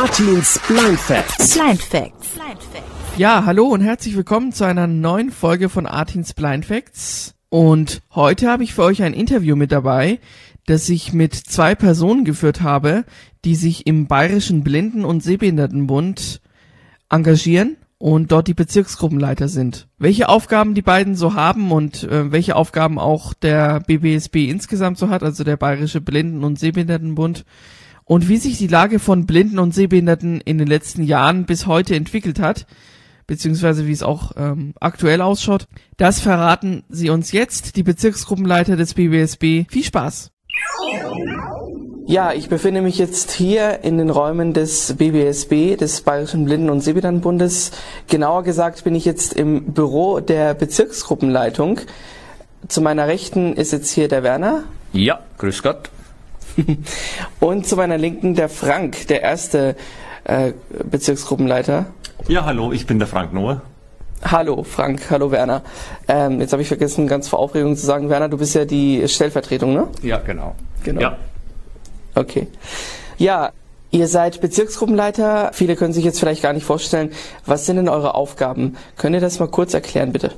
Artins Blind Facts. Blind Facts. Ja, hallo und herzlich willkommen zu einer neuen Folge von Artins Blind Facts. Und heute habe ich für euch ein Interview mit dabei, das ich mit zwei Personen geführt habe, die sich im Bayerischen Blinden- und Sehbehindertenbund engagieren und dort die Bezirksgruppenleiter sind. Welche Aufgaben die beiden so haben und äh, welche Aufgaben auch der BBSB insgesamt so hat, also der Bayerische Blinden- und Sehbehindertenbund, und wie sich die Lage von Blinden und Sehbehinderten in den letzten Jahren bis heute entwickelt hat, beziehungsweise wie es auch ähm, aktuell ausschaut, das verraten sie uns jetzt, die Bezirksgruppenleiter des BBSB. Viel Spaß! Ja, ich befinde mich jetzt hier in den Räumen des BBSB, des Bayerischen Blinden- und Sehbehindertenbundes. Genauer gesagt bin ich jetzt im Büro der Bezirksgruppenleitung. Zu meiner Rechten ist jetzt hier der Werner Ja, grüß Gott. und zu meiner Linken der Frank, der erste äh, Bezirksgruppenleiter. Ja, hallo, ich bin der Frank Noah. Hallo Frank, hallo Werner. Ähm, jetzt habe ich vergessen, ganz vor Aufregung zu sagen, Werner, du bist ja die Stellvertretung, ne? Ja, genau. Genau. Ja. Okay. Ja, ihr seid Bezirksgruppenleiter. Viele können sich jetzt vielleicht gar nicht vorstellen. Was sind denn eure Aufgaben? Könnt ihr das mal kurz erklären, bitte?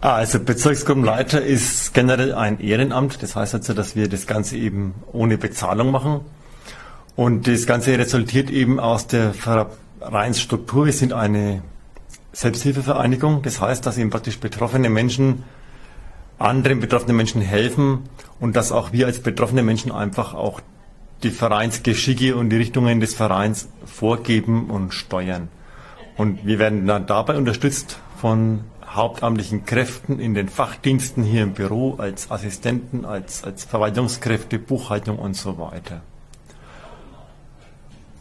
Ah, Also Bezirksgruppenleiter ist generell ein Ehrenamt. Das heißt also, dass wir das Ganze eben ohne Bezahlung machen. Und das Ganze resultiert eben aus der Vereinsstruktur. Wir sind eine Selbsthilfevereinigung. Das heißt, dass eben praktisch betroffene Menschen anderen betroffenen Menschen helfen und dass auch wir als betroffene Menschen einfach auch die Vereinsgeschicke und die Richtungen des Vereins vorgeben und steuern. Und wir werden dann dabei unterstützt von hauptamtlichen Kräften in den Fachdiensten hier im Büro, als Assistenten, als, als Verwaltungskräfte, Buchhaltung und so weiter.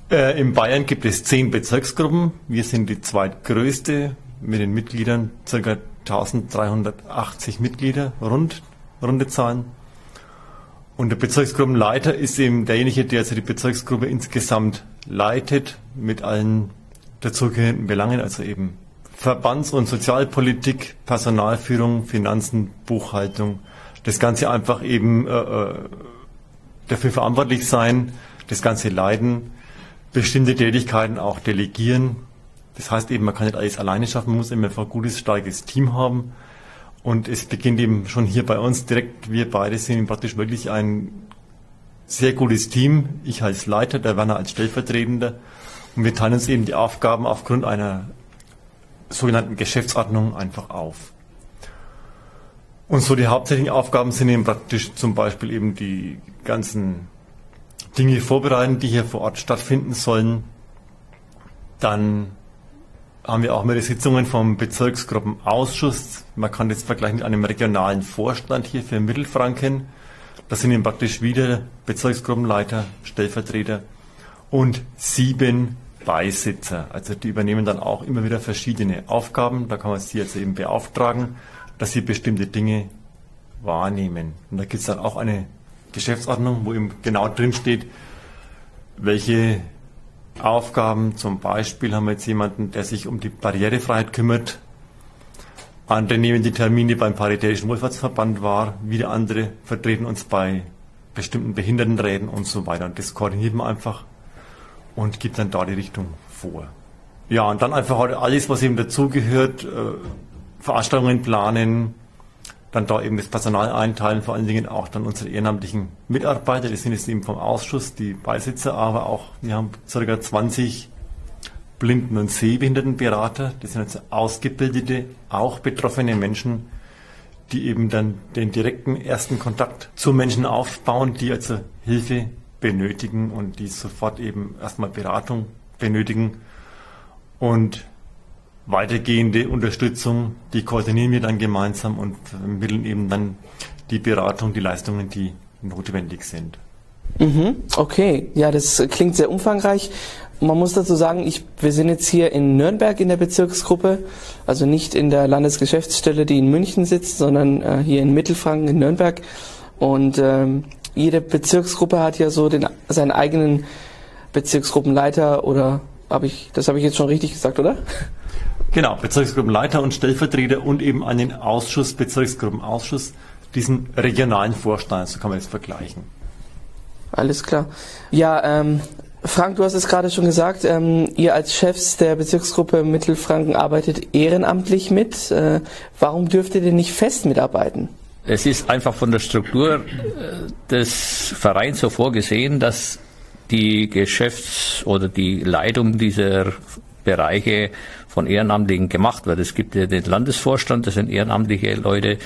Äh, in Bayern gibt es zehn Bezirksgruppen. Wir sind die zweitgrößte mit den Mitgliedern, ca. 1380 Mitglieder, rund, runde Zahlen. Und der Bezirksgruppenleiter ist eben derjenige, der also die Bezirksgruppe insgesamt leitet mit allen dazugehörenden Belangen, also eben Verbands- und Sozialpolitik, Personalführung, Finanzen, Buchhaltung. Das Ganze einfach eben äh, äh, dafür verantwortlich sein, das Ganze leiten, bestimmte Tätigkeiten auch delegieren. Das heißt eben, man kann nicht alles alleine schaffen, man muss immer ein gutes, starkes Team haben. Und es beginnt eben schon hier bei uns direkt, wir beide sind praktisch wirklich ein sehr gutes Team. Ich als Leiter, der Werner als Stellvertretender. Und wir teilen uns eben die Aufgaben aufgrund einer sogenannten Geschäftsordnung einfach auf. Und so die hauptsächlichen Aufgaben sind eben praktisch zum Beispiel eben die ganzen Dinge vorbereiten, die hier vor Ort stattfinden sollen. Dann haben wir auch mehrere Sitzungen vom Bezirksgruppenausschuss. Man kann das vergleichen mit einem regionalen Vorstand hier für Mittelfranken. Das sind eben praktisch wieder Bezirksgruppenleiter, Stellvertreter und sieben Beisitzer. Also die übernehmen dann auch immer wieder verschiedene Aufgaben. Da kann man sie jetzt eben beauftragen, dass sie bestimmte Dinge wahrnehmen. Und da gibt es dann auch eine Geschäftsordnung, wo eben genau drin steht, welche Aufgaben, zum Beispiel haben wir jetzt jemanden, der sich um die Barrierefreiheit kümmert. Andere nehmen die Termine beim Paritätischen Wohlfahrtsverband wahr, wieder andere vertreten uns bei bestimmten Behindertenräten und so weiter. Und das koordiniert man einfach und gibt dann da die Richtung vor. Ja, und dann einfach halt alles, was eben dazugehört, äh, Veranstaltungen planen, dann da eben das Personal einteilen, vor allen Dingen auch dann unsere ehrenamtlichen Mitarbeiter, die sind jetzt eben vom Ausschuss, die Beisitzer, aber auch, wir haben ca. 20 Blinden- und Sehbehindertenberater, das sind jetzt ausgebildete, auch betroffene Menschen, die eben dann den direkten ersten Kontakt zu Menschen aufbauen, die also Hilfe benötigen und die sofort eben erstmal Beratung benötigen und weitergehende Unterstützung, die koordinieren wir dann gemeinsam und vermitteln eben dann die Beratung, die Leistungen, die notwendig sind. Mhm, okay, ja, das klingt sehr umfangreich. Man muss dazu sagen, ich, wir sind jetzt hier in Nürnberg in der Bezirksgruppe, also nicht in der Landesgeschäftsstelle, die in München sitzt, sondern äh, hier in Mittelfranken in Nürnberg. Und ähm, jede Bezirksgruppe hat ja so den, seinen eigenen Bezirksgruppenleiter oder habe ich, das habe ich jetzt schon richtig gesagt, oder? Genau, Bezirksgruppenleiter und Stellvertreter und eben einen Ausschuss, Bezirksgruppenausschuss, diesen regionalen Vorstand, so kann man das vergleichen. Alles klar. Ja, ähm, Frank, du hast es gerade schon gesagt, ähm, ihr als Chefs der Bezirksgruppe Mittelfranken arbeitet ehrenamtlich mit. Äh, warum dürft ihr denn nicht fest mitarbeiten? Es ist einfach von der Struktur äh, des Vereins so vorgesehen, dass die Geschäfts- oder die Leitung dieser Bereiche von Ehrenamtlichen gemacht wird. Es gibt ja den Landesvorstand, das sind ehrenamtliche Leute.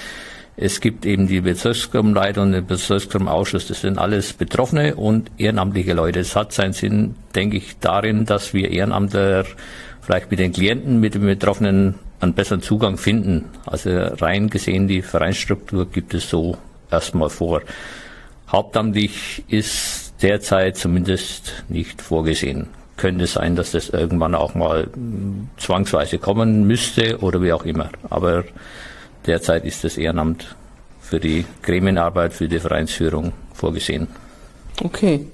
Es gibt eben die Bezirksgruppenleitung und den Bezirksgruppenausschuss. Das sind alles Betroffene und ehrenamtliche Leute. Es hat seinen Sinn, denke ich, darin, dass wir Ehrenamtler vielleicht mit den Klienten, mit den Betroffenen einen besseren Zugang finden. Also rein gesehen, die Vereinsstruktur gibt es so erstmal vor. Hauptamtlich ist derzeit zumindest nicht vorgesehen. Könnte sein, dass das irgendwann auch mal zwangsweise kommen müsste oder wie auch immer. Aber derzeit ist das Ehrenamt für die Gremienarbeit, für die Vereinsführung vorgesehen. Okay.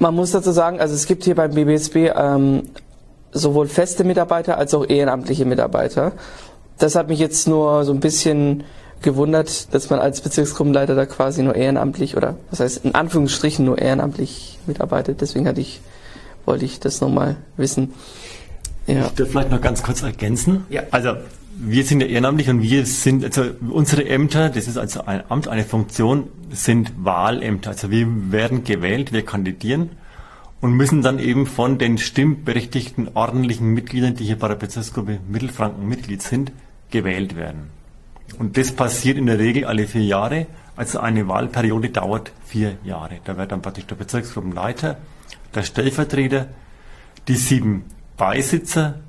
Man muss dazu sagen, also es gibt hier beim BBSB ähm, sowohl feste Mitarbeiter als auch ehrenamtliche Mitarbeiter. Das hat mich jetzt nur so ein bisschen gewundert, dass man als Bezirksgruppenleiter da quasi nur ehrenamtlich oder was heißt in Anführungsstrichen nur ehrenamtlich mitarbeitet. Deswegen hatte ich, wollte ich das nochmal wissen. Ja. Ich darf vielleicht noch ganz kurz ergänzen. Ja. Also wir sind ja ehrenamtlich und wir sind, also unsere Ämter, das ist also ein Amt, eine Funktion, sind Wahlämter. Also wir werden gewählt, wir kandidieren und müssen dann eben von den stimmberechtigten ordentlichen Mitgliedern, die hier bei der Bezirksgruppe Mittelfranken Mitglied sind, gewählt werden. Und das passiert in der Regel alle vier Jahre. Also eine Wahlperiode dauert vier Jahre. Da wird dann praktisch der Bezirksgruppenleiter, der Stellvertreter, die sieben Beisitzer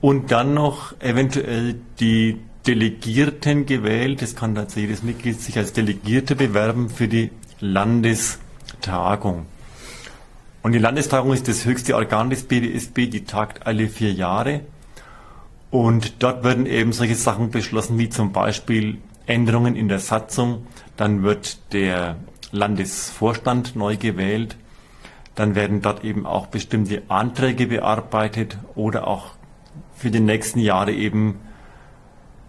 und dann noch eventuell die Delegierten gewählt. Das kann also jedes Mitglied sich als Delegierte bewerben für die Landestagung. Und die Landestagung ist das höchste Organ des BDSB, die tagt alle vier Jahre. Und dort werden eben solche Sachen beschlossen, wie zum Beispiel Änderungen in der Satzung. Dann wird der Landesvorstand neu gewählt. Dann werden dort eben auch bestimmte Anträge bearbeitet oder auch für die nächsten Jahre eben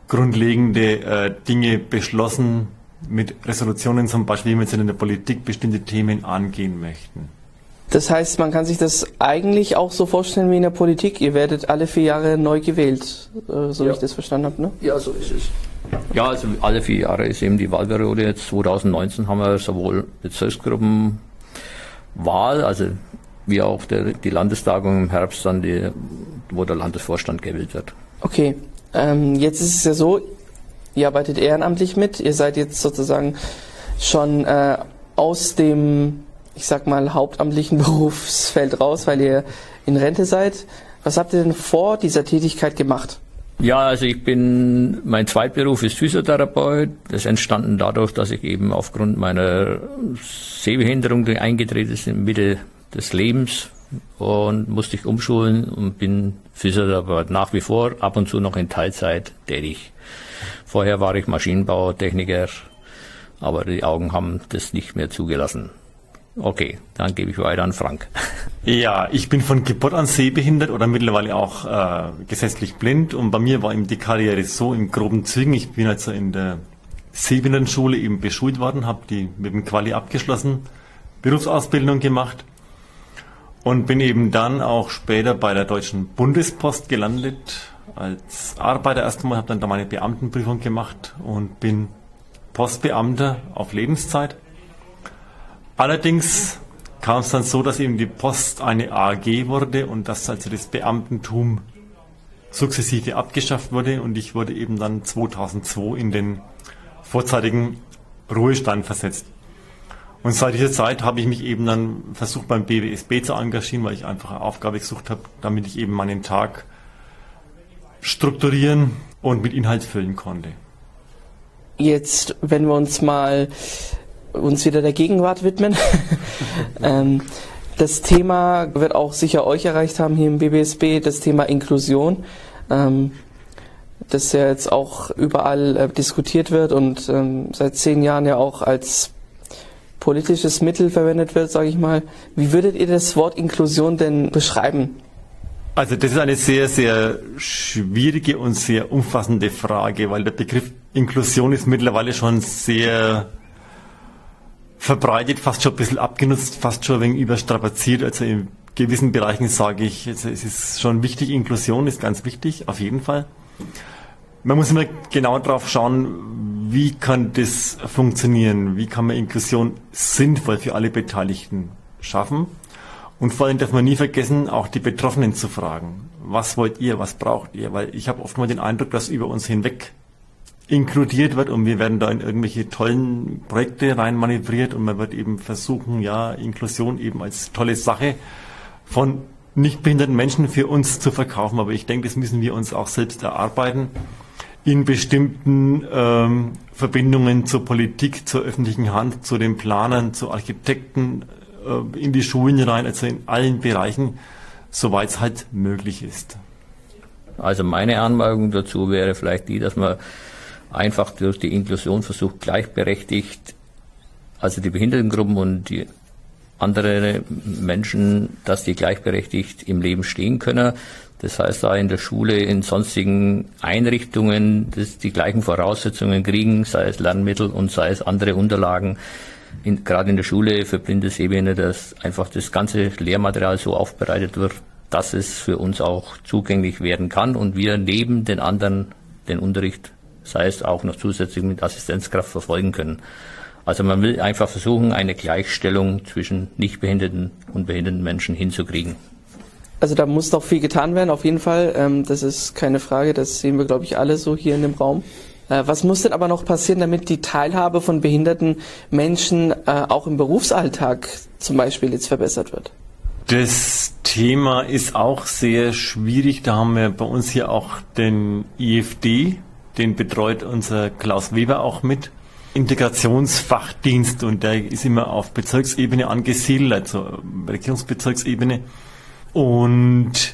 grundlegende äh, Dinge beschlossen mit Resolutionen, zum Beispiel, wie wir in der Politik bestimmte Themen angehen möchten. Das heißt, man kann sich das eigentlich auch so vorstellen wie in der Politik. Ihr werdet alle vier Jahre neu gewählt, äh, so ja. wie ich das verstanden habe, ne? Ja, so ist es. Ja, also alle vier Jahre ist eben die Wahlperiode. Jetzt 2019 haben wir sowohl Bezirksgruppenwahl, also wie auch der, die Landestagung im Herbst dann, die, wo der Landesvorstand gewählt wird. Okay, ähm, jetzt ist es ja so, ihr arbeitet ehrenamtlich mit, ihr seid jetzt sozusagen schon äh, aus dem ich sag mal, hauptamtlichen Berufsfeld raus, weil ihr in Rente seid. Was habt ihr denn vor dieser Tätigkeit gemacht? Ja, also ich bin, mein Zweitberuf ist Physiotherapeut. Das ist entstanden dadurch, dass ich eben aufgrund meiner Sehbehinderung eingetreten bin in Mitte des Lebens und musste ich umschulen und bin Physiotherapeut nach wie vor, ab und zu noch in Teilzeit tätig. Vorher war ich Maschinenbautechniker, aber die Augen haben das nicht mehr zugelassen. Okay, dann gebe ich weiter an Frank. Ja, ich bin von Geburt an sehbehindert oder mittlerweile auch äh, gesetzlich blind und bei mir war eben die Karriere so im groben Zügen. Ich bin also in der Sehbehindertenschule eben beschult worden, habe die mit dem Quali abgeschlossen, Berufsausbildung gemacht und bin eben dann auch später bei der Deutschen Bundespost gelandet als Arbeiter erstmal, habe dann da meine Beamtenprüfung gemacht und bin Postbeamter auf Lebenszeit Allerdings kam es dann so, dass eben die Post eine AG wurde und dass also das Beamtentum sukzessive abgeschafft wurde und ich wurde eben dann 2002 in den vorzeitigen Ruhestand versetzt. Und seit dieser Zeit habe ich mich eben dann versucht beim BWSB zu engagieren, weil ich einfach eine Aufgabe gesucht habe, damit ich eben meinen Tag strukturieren und mit Inhalt füllen konnte. Jetzt, wenn wir uns mal uns wieder der Gegenwart widmen. ähm, das Thema wird auch sicher euch erreicht haben hier im BBSB, das Thema Inklusion, ähm, das ja jetzt auch überall äh, diskutiert wird und ähm, seit zehn Jahren ja auch als politisches Mittel verwendet wird, sage ich mal. Wie würdet ihr das Wort Inklusion denn beschreiben? Also das ist eine sehr, sehr schwierige und sehr umfassende Frage, weil der Begriff Inklusion ist mittlerweile schon sehr verbreitet, fast schon ein bisschen abgenutzt, fast schon wenig überstrapaziert. Also gewissen Bereichen sage ich, es ist schon wichtig, Inklusion ist ganz wichtig, auf jeden Fall. Man muss immer genau drauf schauen, wie kann das funktionieren, wie kann man Inklusion sinnvoll für alle Beteiligten schaffen. Und vor allem darf man nie vergessen, auch die Betroffenen zu fragen. Was wollt ihr, was braucht ihr? Weil ich habe oft mal den Eindruck, dass über uns hinweg inkludiert wird und wir werden da in irgendwelche tollen Projekte rein manövriert und man wird eben versuchen, ja, Inklusion eben als tolle Sache von nicht behinderten Menschen für uns zu verkaufen. Aber ich denke, das müssen wir uns auch selbst erarbeiten in bestimmten ähm, Verbindungen zur Politik, zur öffentlichen Hand, zu den Planern, zu Architekten, äh, in die Schulen rein, also in allen Bereichen, soweit es halt möglich ist. Also meine Anmerkung dazu wäre vielleicht die, dass man einfach durch die Inklusion versucht, gleichberechtigt, also die Behindertengruppen und die andere Menschen, dass die gleichberechtigt im Leben stehen können. Das heißt, da in der Schule, in sonstigen Einrichtungen, dass die gleichen Voraussetzungen kriegen, sei es Lernmittel und sei es andere Unterlagen. In, gerade in der Schule für blinde Sehbehinderte, dass einfach das ganze Lehrmaterial so aufbereitet wird, dass es für uns auch zugänglich werden kann und wir neben den anderen den Unterricht, sei es auch noch zusätzlich mit Assistenzkraft verfolgen können. Also man will einfach versuchen, eine Gleichstellung zwischen nicht behinderten und behinderten Menschen hinzukriegen. Also da muss noch viel getan werden, auf jeden Fall. Ähm, das ist keine Frage, das sehen wir, glaube ich, alle so hier in dem Raum. Äh, was muss denn aber noch passieren, damit die Teilhabe von behinderten Menschen äh, auch im Berufsalltag zum Beispiel jetzt verbessert wird? Das Thema ist auch sehr schwierig. Da haben wir bei uns hier auch den IFD, den betreut unser Klaus Weber auch mit. Integrationsfachdienst und der ist immer auf Bezirksebene angesiedelt, also Regierungsbezirksebene. Und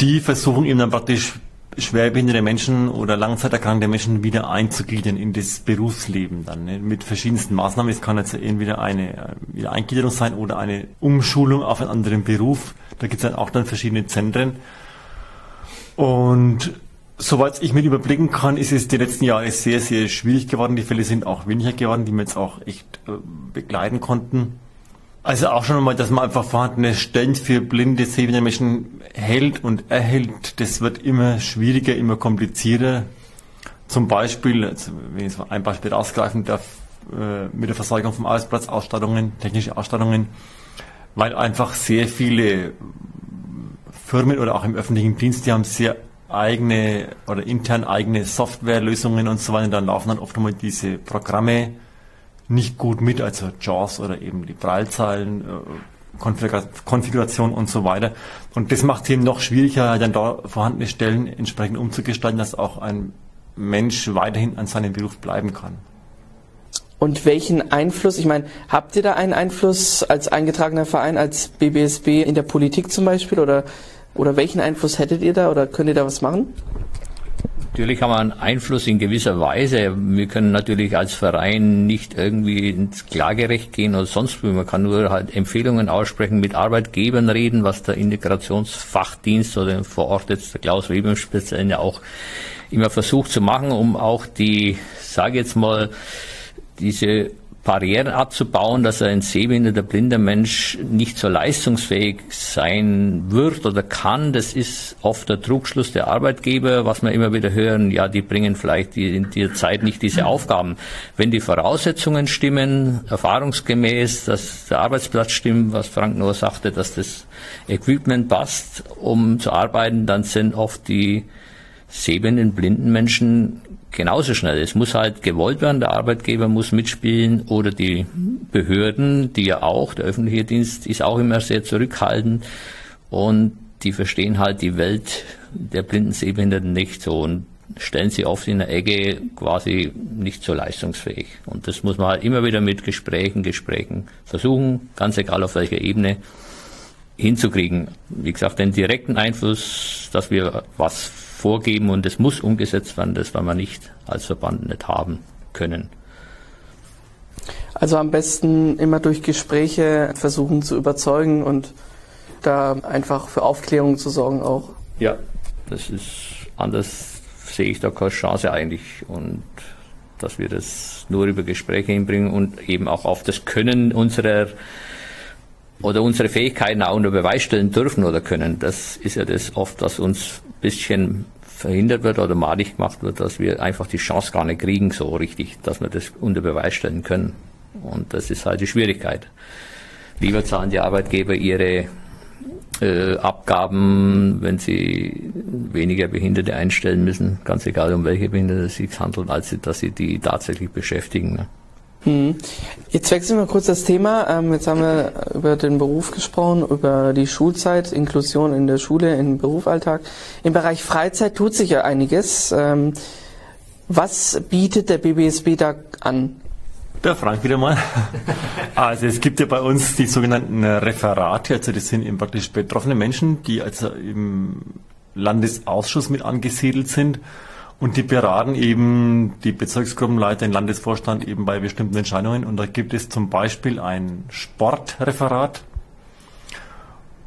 die versuchen eben dann praktisch schwerbehinderte Menschen oder langzeiterkrankte Menschen wieder einzugliedern in das Berufsleben dann ne? mit verschiedensten Maßnahmen. Es kann jetzt entweder eine Eingliederung sein oder eine Umschulung auf einen anderen Beruf. Da gibt es dann auch dann verschiedene Zentren. Und Soweit ich mit überblicken kann, ist es die letzten Jahre sehr, sehr schwierig geworden. Die Fälle sind auch weniger geworden, die wir jetzt auch echt äh, begleiten konnten. Also auch schon einmal, dass man einfach vorhandene Stellen für blinde, sehbehinderte Menschen hält und erhält. Das wird immer schwieriger, immer komplizierter. Zum Beispiel, also wenn ich ein Beispiel rausgreifen darf, äh, mit der Versorgung vom Arbeitsplatz, Ausstattungen, technische Ausstattungen, weil einfach sehr viele Firmen oder auch im öffentlichen Dienst, die haben sehr eigene oder intern eigene Softwarelösungen und so weiter, dann laufen dann oft einmal diese Programme nicht gut mit, also JAWS oder eben die Prallzahlen, äh, Konfiguration und so weiter. Und das macht es eben noch schwieriger, dann da vorhandene Stellen entsprechend umzugestalten, dass auch ein Mensch weiterhin an seinem Beruf bleiben kann. Und welchen Einfluss, ich meine, habt ihr da einen Einfluss als eingetragener Verein, als BBSB in der Politik zum Beispiel oder oder welchen Einfluss hättet ihr da oder könnt ihr da was machen? Natürlich haben wir einen Einfluss in gewisser Weise. Wir können natürlich als Verein nicht irgendwie ins Klagerecht gehen oder sonst wie. Man kann nur halt Empfehlungen aussprechen, mit Arbeitgebern reden, was der Integrationsfachdienst oder vor Ort jetzt der Klaus Weber im Speziellen ja auch immer versucht zu machen, um auch die, sage jetzt mal, diese Barrieren abzubauen, dass ein sehbehinderter, blinder Mensch nicht so leistungsfähig sein wird oder kann. Das ist oft der Trugschluss der Arbeitgeber, was wir immer wieder hören. Ja, die bringen vielleicht in der Zeit nicht diese Aufgaben. Wenn die Voraussetzungen stimmen, erfahrungsgemäß, dass der Arbeitsplatz stimmt, was Frank nur sagte, dass das Equipment passt, um zu arbeiten, dann sind oft die sehenden, blinden Menschen genauso schnell. Es muss halt gewollt werden, der Arbeitgeber muss mitspielen oder die Behörden, die ja auch, der öffentliche Dienst ist auch immer sehr zurückhaltend und die verstehen halt die Welt der blinden Sehbehinderten nicht so und stellen sie oft in der Ecke quasi nicht so leistungsfähig. Und das muss man halt immer wieder mit Gesprächen, Gesprächen versuchen, ganz egal auf welcher Ebene, hinzukriegen. Wie gesagt, den direkten Einfluss, dass wir was vorgeben und es muss umgesetzt werden, das werden wir nicht als Verband nicht haben können. Also am besten immer durch Gespräche versuchen zu überzeugen und da einfach für Aufklärung zu sorgen auch. Ja, das ist anders sehe ich da keine Chance eigentlich und dass wir das nur über Gespräche hinbringen und eben auch auf das Können unserer oder unsere Fähigkeiten auch unter Beweis stellen dürfen oder können. Das ist ja das oft, was uns ein bisschen verhindert wird oder malig gemacht wird, dass wir einfach die Chance gar nicht kriegen, so richtig, dass wir das unter Beweis stellen können. Und das ist halt die Schwierigkeit. Lieber zahlen die Arbeitgeber ihre äh, Abgaben, wenn sie weniger Behinderte einstellen müssen, ganz egal um welche Behinderte es sich handelt, als dass sie die tatsächlich beschäftigen. Ne? Hm. Jetzt wechseln wir kurz das Thema. Ähm, jetzt haben wir über den Beruf gesprochen, über die Schulzeit, Inklusion in der Schule, im Berufsalltag. Im Bereich Freizeit tut sich ja einiges. Ähm, was bietet der BBSB da an? Der Frank wieder mal. Also es gibt ja bei uns die sogenannten Referate, also das sind eben praktisch betroffene Menschen, die also im Landesausschuss mit angesiedelt sind und die beraten eben die Bezirksgruppenleiter, den Landesvorstand eben bei bestimmten Entscheidungen und da gibt es zum Beispiel ein Sportreferat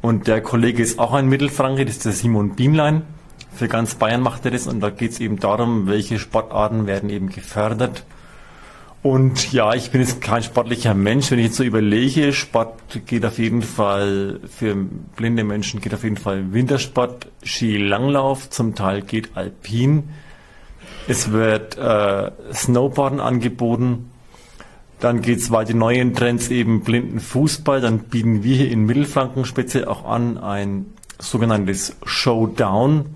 und der Kollege ist auch ein Mittelfranke, das ist der Simon Bienlein. Für ganz Bayern macht er das und da geht es eben darum, welche Sportarten werden eben gefördert und ja, ich bin jetzt kein sportlicher Mensch. Wenn ich jetzt so überlege, Sport geht auf jeden Fall für blinde Menschen geht auf jeden Fall Wintersport, Skilanglauf, zum Teil geht Alpin. Es wird äh, Snowboarden angeboten. Dann geht's weiter neuen Trends eben blinden Fußball. Dann bieten wir hier in Mittelfranken speziell auch an ein sogenanntes Showdown.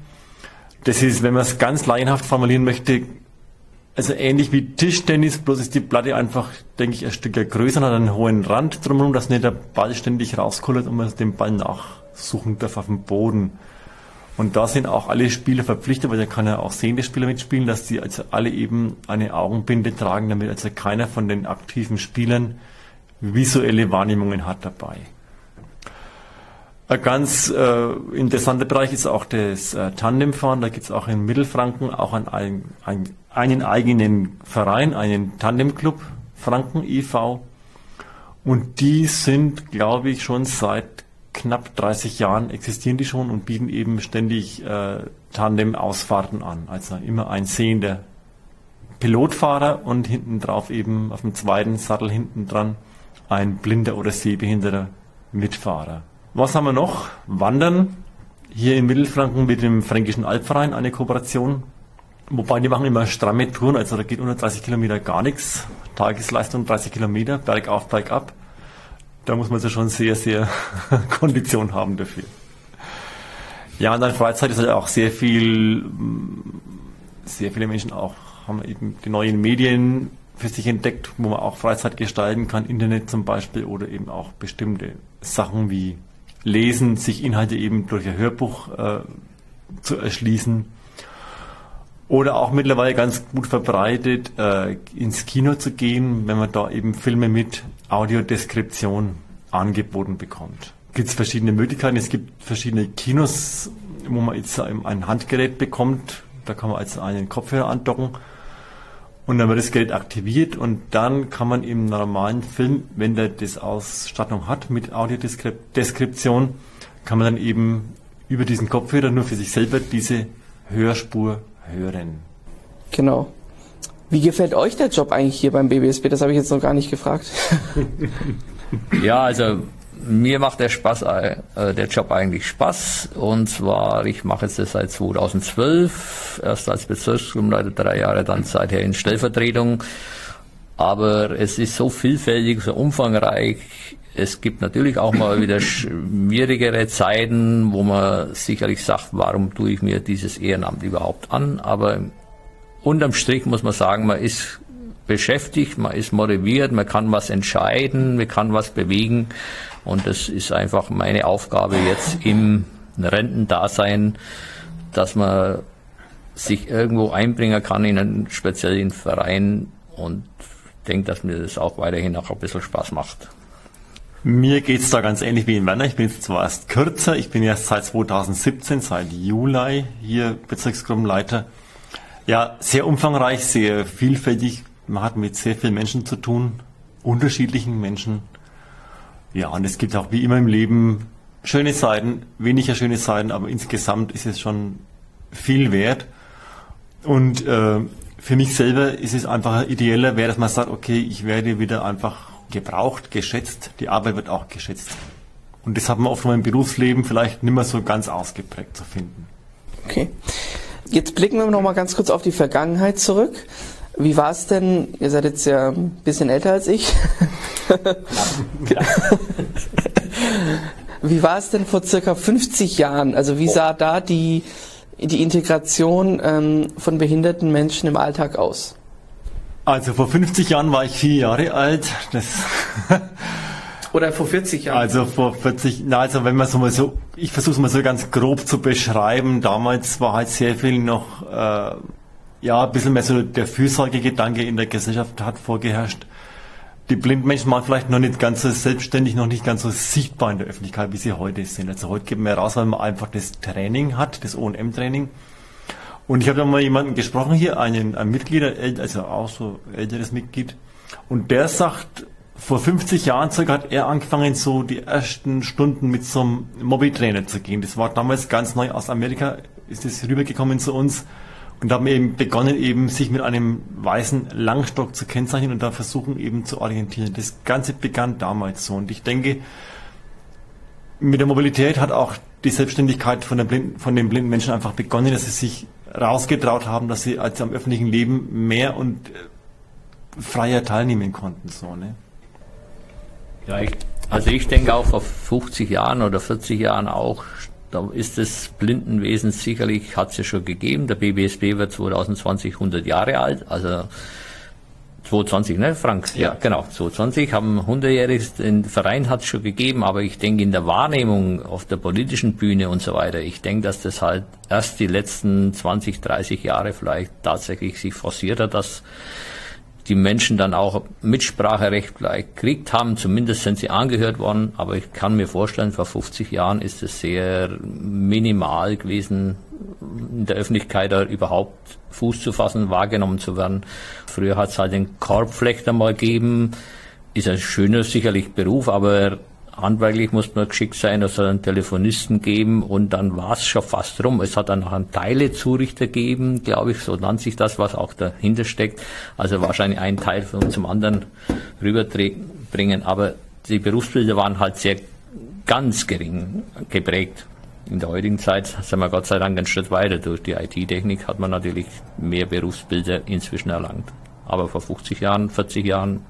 Das ist, wenn man es ganz laienhaft formulieren möchte, also ähnlich wie Tischtennis, bloß ist die Platte einfach, denke ich, ein Stück größer und hat einen hohen Rand drumherum, dass nicht der Ball ständig rauskullert und man den Ball nachsuchen darf auf dem Boden. Und da sind auch alle Spieler verpflichtet, weil da kann ja auch sehende Spieler mitspielen, dass die also alle eben eine Augenbinde tragen, damit also keiner von den aktiven Spielern visuelle Wahrnehmungen hat dabei. Ein ganz äh, interessanter Bereich ist auch das äh, Tandemfahren. Da gibt es auch in Mittelfranken auch ein, ein, einen eigenen Verein, einen Tandemclub, Franken e.V. Und die sind, glaube ich, schon seit knapp 30 Jahren existieren die schon und bieten eben ständig äh, Tandem-Ausfahrten an. Also immer ein sehender Pilotfahrer und hinten drauf eben auf dem zweiten Sattel hinten dran ein blinder oder sehbehinderter Mitfahrer. Was haben wir noch? Wandern. Hier in Mittelfranken mit dem Fränkischen Albverein eine Kooperation. Wobei die machen immer stramme Touren, also da geht unter 30 Kilometer gar nichts. Tagesleistung 30 Kilometer, bergauf, bergab. Da muss man also schon sehr, sehr Kondition haben dafür. Ja, und dann Freizeit ist halt auch sehr viel, sehr viele Menschen auch haben eben die neuen Medien für sich entdeckt, wo man auch Freizeit gestalten kann, Internet zum Beispiel oder eben auch bestimmte Sachen wie Lesen, sich Inhalte eben durch ein Hörbuch äh, zu erschließen. Oder auch mittlerweile ganz gut verbreitet, äh, ins Kino zu gehen, wenn man da eben Filme mit Audiodeskription angeboten bekommt. Gibt es verschiedene Möglichkeiten. Es gibt verschiedene Kinos, wo man jetzt ein Handgerät bekommt. Da kann man also einen Kopfhörer andocken und dann wird das Gerät aktiviert und dann kann man im normalen Film, wenn der das Ausstattung hat mit Audiodeskription, kann man dann eben über diesen Kopfhörer nur für sich selber diese Hörspur hören. Genau. Wie gefällt euch der Job eigentlich hier beim BBSB? Das habe ich jetzt noch gar nicht gefragt. ja, also mir macht der Spaß, äh, der Job eigentlich Spaß. Und zwar, ich mache jetzt das seit 2012, erst als Bezirksgruppenleiter drei Jahre, dann seither in Stellvertretung. Aber es ist so vielfältig, so umfangreich. Es gibt natürlich auch mal wieder schwierigere Zeiten, wo man sicherlich sagt, warum tue ich mir dieses Ehrenamt überhaupt an? Aber unterm Strich muss man sagen, man ist beschäftigt, man ist motiviert, man kann was entscheiden, man kann was bewegen. Und das ist einfach meine Aufgabe jetzt im Rentendasein, dass man sich irgendwo einbringen kann in einen speziellen Verein und denke, dass mir das auch weiterhin auch ein bisschen Spaß macht. Mir geht es da ganz ähnlich wie in Werner. Ich bin jetzt zwar erst kürzer, ich bin erst seit 2017, seit Juli hier Bezirksgruppenleiter. Ja, sehr umfangreich, sehr vielfältig. Man hat mit sehr vielen Menschen zu tun, unterschiedlichen Menschen. Ja, und es gibt auch wie immer im Leben schöne Seiten, weniger schöne Seiten, aber insgesamt ist es schon viel wert. Und äh, für mich selber ist es einfach ideeller, wäre, dass man sagt, okay, ich werde wieder einfach gebraucht, geschätzt, die Arbeit wird auch geschätzt. Und das hat man oft im Berufsleben vielleicht nicht mehr so ganz ausgeprägt zu finden. Okay. Jetzt blicken wir noch mal ganz kurz auf die Vergangenheit zurück. Wie war es denn? Ihr seid jetzt ja ein bisschen älter als ich. wie war es denn vor circa 50 Jahren? Also wie sah da die, die Integration ähm, von behinderten Menschen im Alltag aus? Also vor 50 Jahren war ich vier Jahre alt. Das Oder vor 40 Jahren? Also vor 40, na also wenn man so mal so, ich versuche es mal so ganz grob zu beschreiben. Damals war halt sehr viel noch, äh, ja, ein bisschen mehr so der Fürsorgegedanke in der Gesellschaft hat vorgeherrscht. Die Blindmenschen waren vielleicht noch nicht ganz so selbstständig, noch nicht ganz so sichtbar in der Öffentlichkeit, wie sie heute sind. Also heute geht man raus, weil man einfach das Training hat, das O&M-Training. Und ich habe da mal jemanden gesprochen hier, einen, einen Mitglied, also auch so älteres Mitglied, und der sagt, vor 50 Jahren circa hat er angefangen, so die ersten Stunden mit so einem Mobby-Trainer zu gehen. Das war damals ganz neu aus Amerika, ist das rübergekommen zu uns. Und haben eben begonnen, eben sich mit einem weißen Langstock zu kennzeichnen und da versuchen eben zu orientieren. Das Ganze begann damals so. Und ich denke, mit der Mobilität hat auch die Selbstständigkeit von, Blinden, von den blinden Menschen einfach begonnen, dass sie sich rausgetraut haben, dass sie als am öffentlichen Leben mehr und äh, freier teilnehmen konnten. So, ne? Ja, ich, also ich denke auch vor 50 Jahren oder 40 Jahren auch, da ist das Blindenwesen sicherlich, hat es ja schon gegeben. Der BBSB wird 2020 100 Jahre alt, also 220, ne, Frank? Ja, ja genau, 220 haben 100-jähriges, den Verein hat es schon gegeben, aber ich denke in der Wahrnehmung auf der politischen Bühne und so weiter, ich denke, dass das halt erst die letzten 20, 30 Jahre vielleicht tatsächlich sich forciert hat, dass die Menschen dann auch Mitspracherecht gekriegt haben. Zumindest sind sie angehört worden. Aber ich kann mir vorstellen, vor 50 Jahren ist es sehr minimal gewesen, in der Öffentlichkeit überhaupt Fuß zu fassen, wahrgenommen zu werden. Früher hat es halt den Korbflechter mal gegeben. Ist ein schöner sicherlich Beruf, aber handwerklich muss man geschickt sein, es soll einen Telefonisten geben und dann war es schon fast rum. Es hat dann noch einen Teilezurichter gegeben, glaube ich, so nannt sich das, was auch dahinter steckt. Also wahrscheinlich einen Teil von zum anderen rüberbringen, aber die Berufsbilder waren halt sehr ganz gering geprägt. In der heutigen Zeit sind wir Gott sei Dank einen Schritt weiter. Durch die IT-Technik hat man natürlich mehr Berufsbilder inzwischen erlangt. Aber vor 50 Jahren, 40 Jahren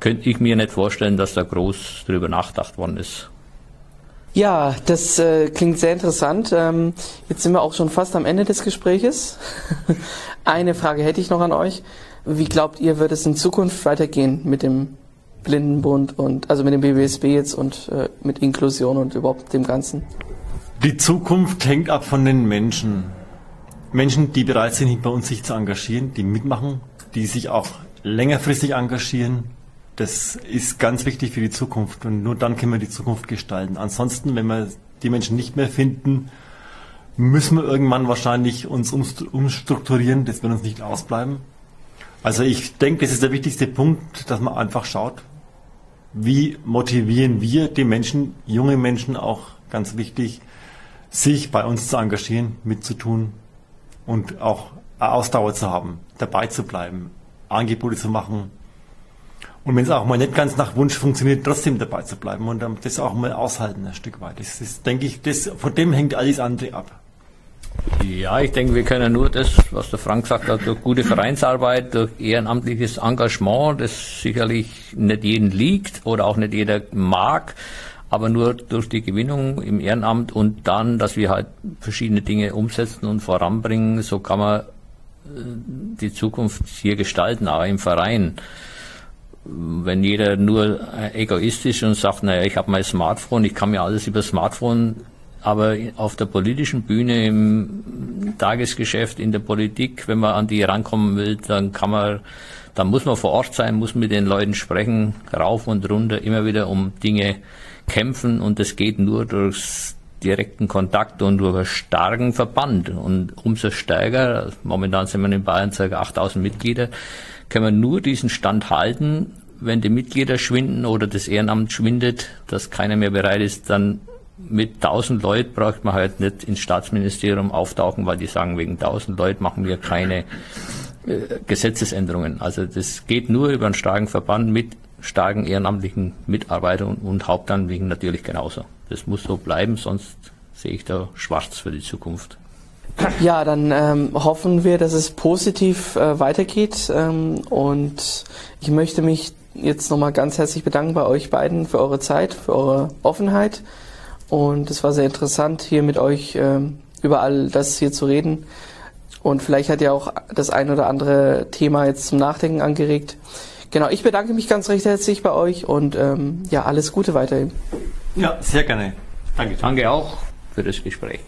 könnte ich mir nicht vorstellen, dass da groß drüber nachgedacht worden ist. Ja, das äh, klingt sehr interessant. Ähm, jetzt sind wir auch schon fast am Ende des Gespräches. Eine Frage hätte ich noch an euch. Wie glaubt ihr, wird es in Zukunft weitergehen mit dem Blindenbund und also mit dem BBSB jetzt und äh, mit Inklusion und überhaupt dem Ganzen? Die Zukunft hängt ab von den Menschen. Menschen, die bereit sind, bei uns sich zu engagieren, die mitmachen, die sich auch längerfristig engagieren das ist ganz wichtig für die Zukunft und nur dann können wir die Zukunft gestalten. Ansonsten, wenn wir die Menschen nicht mehr finden, müssen wir irgendwann wahrscheinlich uns umstrukturieren. Das wird uns nicht ausbleiben. Also ich denke, das ist der wichtigste Punkt, dass man einfach schaut, wie motivieren wir die Menschen, junge Menschen auch ganz wichtig, sich bei uns zu engagieren, mitzutun und auch Ausdauer zu haben, dabei zu bleiben, Angebote zu machen, und wenn es auch mal nicht ganz nach Wunsch funktioniert, trotzdem dabei zu bleiben und das auch mal aushalten ein Stück weit. Das ist, denke ich, das, von dem hängt alles andere ab. Ja, ich denke, wir können nur das, was der Frank sagt hat, durch gute Vereinsarbeit, durch ehrenamtliches Engagement, das sicherlich nicht jedem liegt oder auch nicht jeder mag, aber nur durch die Gewinnung im Ehrenamt und dann, dass wir halt verschiedene Dinge umsetzen und voranbringen, so kann man äh, die Zukunft hier gestalten, auch im Verein wenn jeder nur egoistisch und sagt, naja, ich habe mein Smartphone, ich kann mir alles über Smartphone, aber auf der politischen Bühne, im Tagesgeschäft, in der Politik, wenn man an die rankommen will, dann kann man, dann muss man vor Ort sein, muss mit den Leuten sprechen, rauf und runter, immer wieder um Dinge kämpfen und das geht nur durch direkten Kontakt und durch einen starken Verband. Und umso stärker, momentan sind wir in Bayern ca. 8000 Mitglieder, können wir nur diesen Stand halten, wenn die Mitglieder schwinden oder das Ehrenamt schwindet, dass keiner mehr bereit ist, dann mit 1000 Leuten braucht man halt nicht ins Staatsministerium auftauchen, weil die sagen, wegen 1000 Leuten machen wir keine äh, Gesetzesänderungen. Also das geht nur über einen starken Verband mit starken ehrenamtlichen Mitarbeiter und, und Hauptamtlichen natürlich genauso. Das muss so bleiben, sonst sehe ich da schwarz für die Zukunft. Ja, dann ähm, hoffen wir, dass es positiv äh, weitergeht. Ähm, und ich möchte mich jetzt nochmal ganz herzlich bedanken bei euch beiden für eure Zeit, für eure Offenheit. Und es war sehr interessant, hier mit euch ähm, über all das hier zu reden. Und vielleicht hat ja auch das ein oder andere Thema jetzt zum Nachdenken angeregt. Genau, ich bedanke mich ganz recht herzlich bei euch und ähm, ja, alles Gute weiterhin. Ja, sehr gerne. Danke. Danke auch für das Gespräch.